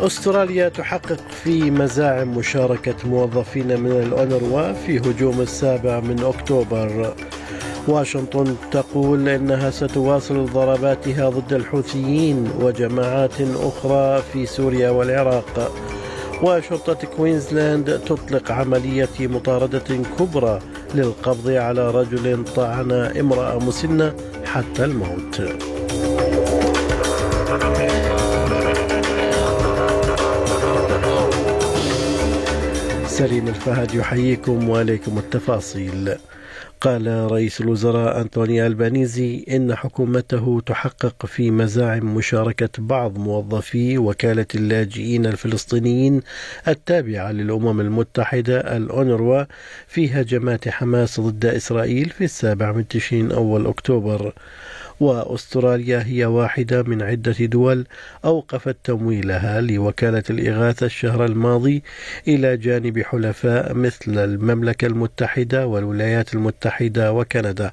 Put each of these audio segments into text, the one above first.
أستراليا تحقق في مزاعم مشاركة موظفين من الأونروا في هجوم السابع من أكتوبر. واشنطن تقول إنها ستواصل ضرباتها ضد الحوثيين وجماعات أخرى في سوريا والعراق. وشرطة كوينزلاند تطلق عملية مطاردة كبرى للقبض على رجل طعن امرأة مسنة حتى الموت. سليم الفهد يحييكم وعليكم التفاصيل. قال رئيس الوزراء أنطوني ألبانيزي إن حكومته تحقق في مزاعم مشاركة بعض موظفي وكالة اللاجئين الفلسطينيين التابعة للأمم المتحدة الأونروا في هجمات حماس ضد إسرائيل في السابع من تشرين أول أكتوبر. وأستراليا هي واحدة من عدة دول أوقفت تمويلها لوكالة الإغاثة الشهر الماضي إلى جانب حلفاء مثل المملكة المتحدة والولايات المتحدة وكندا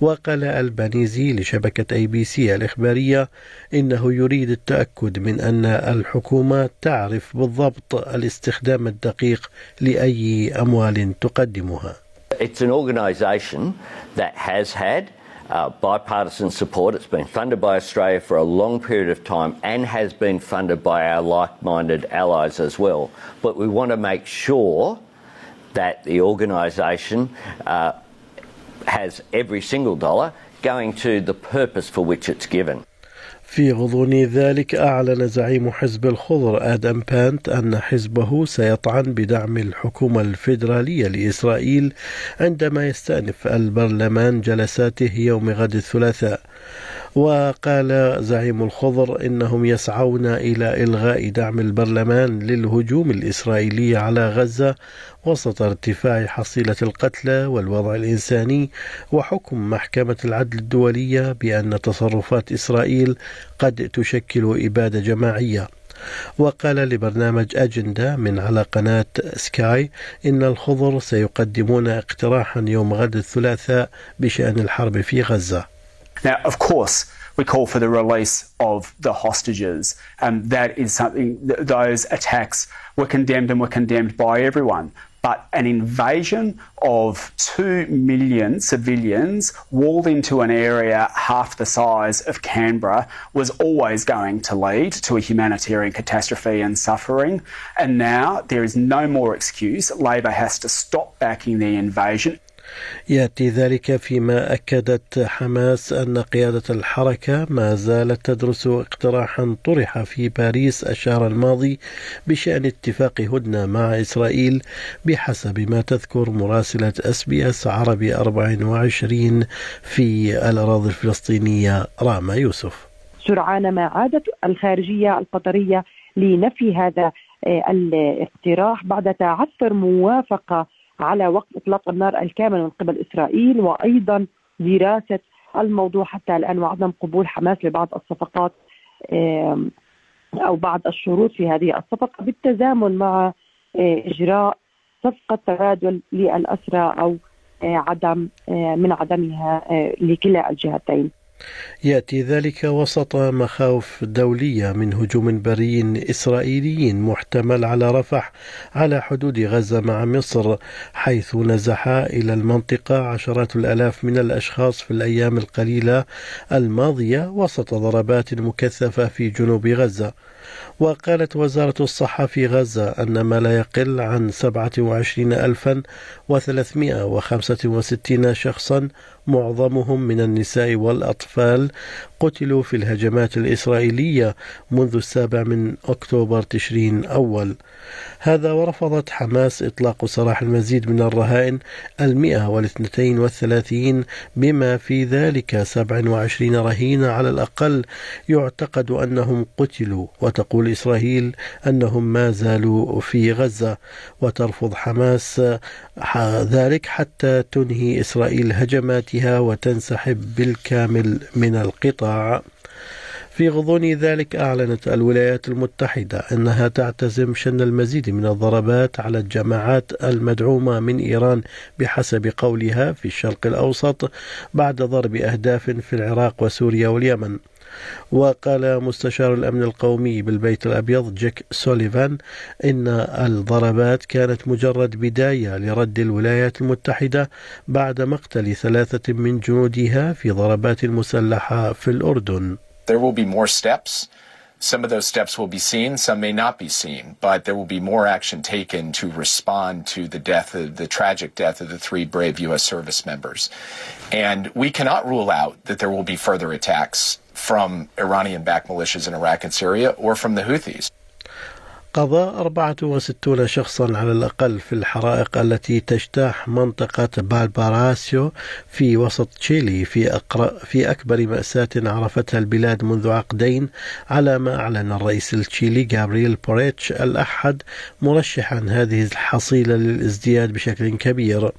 وقال ألبانيزي لشبكة أي بي سي الإخبارية إنه يريد التأكد من أن الحكومة تعرف بالضبط الاستخدام الدقيق لأي أموال تقدمها. It's an organization that has had uh, bipartisan support. It's been funded by Australia for a long period of time and has been funded by our like minded allies as well. But we want to make sure that the organisation uh, has every single dollar going to the purpose for which it's given. في غضون ذلك أعلن زعيم حزب الخضر آدم بانت أن حزبه سيطعن بدعم الحكومة الفيدرالية لإسرائيل عندما يستأنف البرلمان جلساته يوم غد الثلاثاء. وقال زعيم الخضر إنهم يسعون إلى إلغاء دعم البرلمان للهجوم الإسرائيلي على غزة وسط ارتفاع حصيلة القتلى والوضع الإنساني وحكم محكمة العدل الدولية بأن تصرفات إسرائيل قد تشكل إبادة جماعية. وقال لبرنامج أجندة من على قناة سكاي إن الخضر سيقدمون اقتراحا يوم غد الثلاثاء بشأن الحرب في غزة. Now, of course, we call for the release of the hostages. Um, that is something, th- those attacks were condemned and were condemned by everyone. But an invasion of 2 million civilians walled into an area half the size of Canberra was always going to lead to a humanitarian catastrophe and suffering. And now there is no more excuse. Labor has to stop backing the invasion. يأتي ذلك فيما أكدت حماس أن قيادة الحركة ما زالت تدرس اقتراحا طرح في باريس الشهر الماضي بشأن اتفاق هدنة مع إسرائيل بحسب ما تذكر مراسلة أس بي إس عربي 24 في الأراضي الفلسطينية راما يوسف. سرعان ما عادت الخارجية القطرية لنفي هذا الاقتراح بعد تعثر موافقة على وقف إطلاق النار الكامل من قبل إسرائيل وأيضا دراسة الموضوع حتى الآن وعدم قبول حماس لبعض الصفقات أو بعض الشروط في هذه الصفقة بالتزامن مع إجراء صفقة تبادل للأسرى أو عدم من عدمها لكلا الجهتين. يأتي ذلك وسط مخاوف دولية من هجوم بري اسرائيلي محتمل على رفح على حدود غزة مع مصر حيث نزح إلى المنطقة عشرات الألاف من الأشخاص في الأيام القليلة الماضية وسط ضربات مكثفة في جنوب غزة. وقالت وزارة الصحة في غزة أن ما لا يقل عن 27365 شخصا معظمهم من النساء والأطفال قتلوا في الهجمات الإسرائيلية منذ السابع من أكتوبر تشرين أول. هذا ورفضت حماس إطلاق سراح المزيد من الرهائن المئة والاثنتين والثلاثين بما في ذلك 27 رهينة على الأقل. يعتقد أنهم قتلوا وتقول إسرائيل أنهم ما زالوا في غزة وترفض حماس ذلك حتى تنهي إسرائيل هجماتها وتنسحب بالكامل من القطاع. في غضون ذلك أعلنت الولايات المتحدة أنها تعتزم شن المزيد من الضربات على الجماعات المدعومة من إيران بحسب قولها في الشرق الأوسط بعد ضرب أهداف في العراق وسوريا واليمن. وقال مستشار الأمن القومي بالبيت الأبيض جيك سوليفان إن الضربات كانت مجرد بداية لرد الولايات المتحدة بعد مقتل ثلاثة من جنودها في ضربات مسلحة في الأردن There will be more steps. Some of those steps will be seen, some may not be seen, but there will be more action taken to respond to the death of the tragic death of the three brave U.S. service members. And we cannot rule out that there will be further attacks from Iranian backed militias in Iraq and Syria or from the Houthis. قضى 64 شخصا على الأقل في الحرائق التي تجتاح منطقة فالبارايسو في وسط تشيلي في. في أكبر مأساة عرفتها البلاد منذ عقدين على ما أعلن الرئيس التشيلي جابرييل بوريتش الأحد مرشحا هذه الحصيلة للازدياد بشكل كبير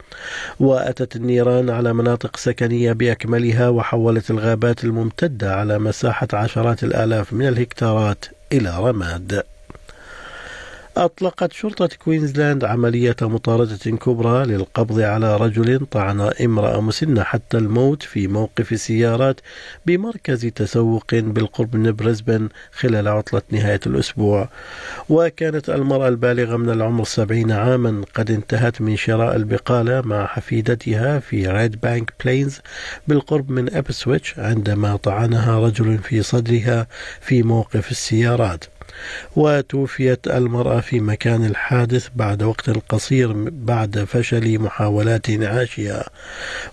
وأتت النيران على مناطق سكنية بأكملها وحولت الغابات الممتدة على مساحة عشرات الآلاف من الهكتارات إلى رماد أطلقت شرطة كوينزلاند عملية مطاردة كبرى للقبض على رجل طعن امرأة مسنة حتى الموت في موقف سيارات بمركز تسوق بالقرب من بريسبن خلال عطلة نهاية الأسبوع. وكانت المرأة البالغة من العمر سبعين عاما قد انتهت من شراء البقالة مع حفيدتها في ريد بانك بلينز بالقرب من أبسويتش عندما طعنها رجل في صدرها في موقف السيارات. وتوفيت المرأة في مكان الحادث بعد وقت قصير بعد فشل محاولات انعاشها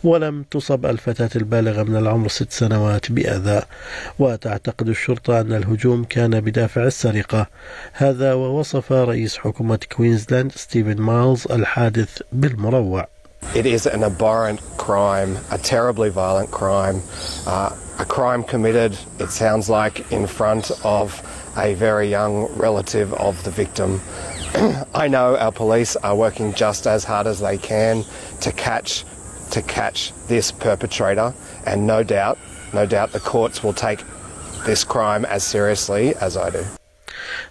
ولم تصب الفتاة البالغة من العمر ست سنوات بأذى. وتعتقد الشرطة أن الهجوم كان بدافع السرقة. هذا ووصف رئيس حكومة كوينزلاند ستيفن مايلز الحادث بالمروع. It is an abhorrent crime, a terribly violent crime, uh, a crime committed, it sounds like, in front of a very young relative of the victim. I know our police are working just as hard as they can to catch to catch this perpetrator and no doubt no doubt the courts will take this crime as seriously as I do.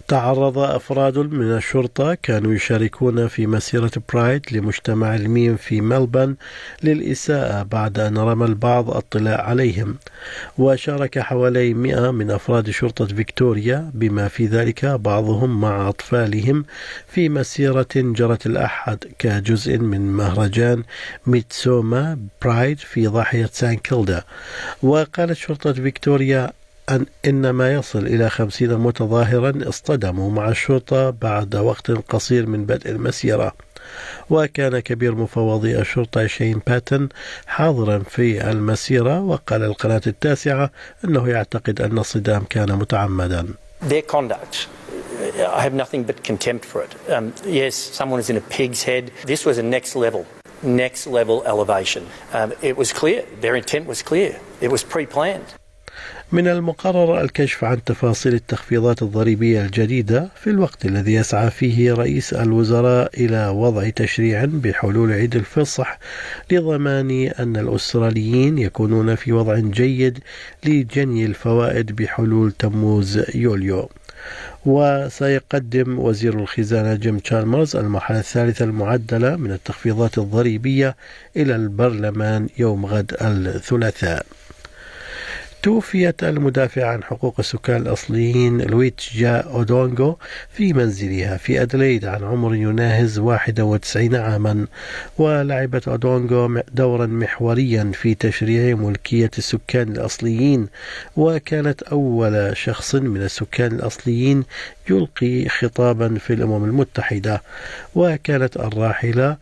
تعرض أفراد من الشرطة كانوا يشاركون في مسيرة برايد لمجتمع الميم في ملبن للإساءة بعد أن رمى البعض الطلاع عليهم. وشارك حوالي 100 من أفراد شرطة فيكتوريا بما في ذلك بعضهم مع أطفالهم في مسيرة جرت الأحد كجزء من مهرجان ميتسوما برايد في ضاحية سان كيلدا وقالت شرطة فيكتوريا أن إن ما يصل إلى خمسين متظاهرا اصطدموا مع الشرطة بعد وقت قصير من بدء المسيرة وكان كبير مفوضي الشرطة شين باتن حاضرا في المسيرة وقال القناة التاسعة أنه يعتقد أن الصدام كان متعمدا Their conduct I have nothing but contempt for it. Um, yes, someone is in a pig's head. This was a next level, next level elevation. Um, it was clear. Their intent was clear. It was pre planned. من المقرر الكشف عن تفاصيل التخفيضات الضريبية الجديدة في الوقت الذي يسعى فيه رئيس الوزراء إلى وضع تشريع بحلول عيد الفصح لضمان أن الأستراليين يكونون في وضع جيد لجني الفوائد بحلول تموز يوليو. وسيقدم وزير الخزانة جيم تشالمرز المرحلة الثالثة المعدلة من التخفيضات الضريبية إلى البرلمان يوم غد الثلاثاء. توفيت المدافعة عن حقوق السكان الأصليين لويتجا أودونهيو في منزلها في أديلايد عن عمر يناهز 91 عاما. ولعبت أودونغو دورا محوريا في تشريع ملكية السكان الأصليين. وكانت أول شخص من السكان الأصليين يلقي خطابا في الأمم المتحدة. وكانت الراحلة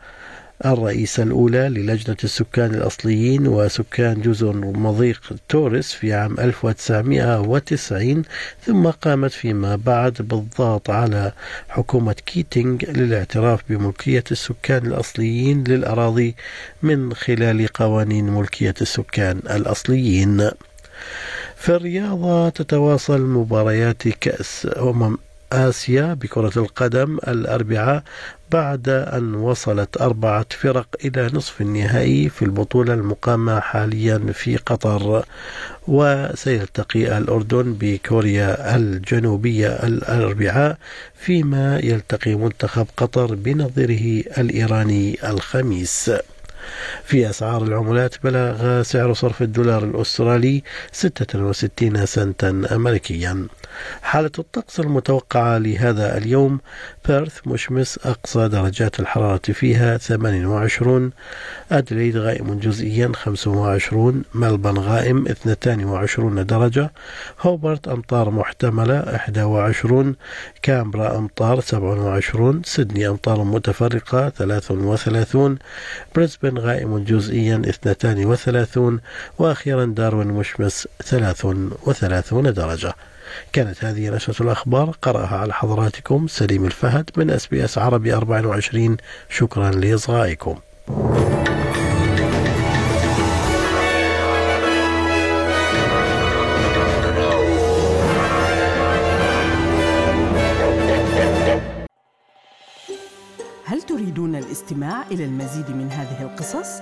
الرئيسة الأولى للجنة السكان الأصليين وسكان جزر مضيق توريس في عام 1990 ثم قامت فيما بعد بالضغط على حكومة كيتينغ للاعتراف بملكية السكان الأصليين للأراضي من خلال قوانين ملكية السكان الأصليين. في الرياضة تتواصل مباريات كأس أمم آسيا بكرة القدم الأربعاء بعد أن وصلت أربعة فرق إلى نصف النهائي في البطولة المقامة حاليا في قطر وسيلتقي الأردن بكوريا الجنوبية الأربعاء فيما يلتقي منتخب قطر بنظيره الإيراني الخميس. في أسعار العملات بلغ سعر صرف الدولار الأسترالي 66 سنتا أمريكيا. حالة الطقس المتوقعة لهذا اليوم بيرث مشمس أقصى درجات الحرارة فيها 28 أدليد غائم جزئيا 25 ملبن غائم 22 درجة هوبرت أمطار محتملة 21 كامبرا أمطار 27 سيدني أمطار متفرقة 33 بريسبن غائم جزئيا 32 وأخيرا داروين مشمس 33 درجة. كانت هذه نشرة الأخبار قرأها على حضراتكم سليم الفهد من أس بي أس عربي 24 شكرا لإصغائكم هل تريدون الاستماع إلى المزيد من هذه القصص؟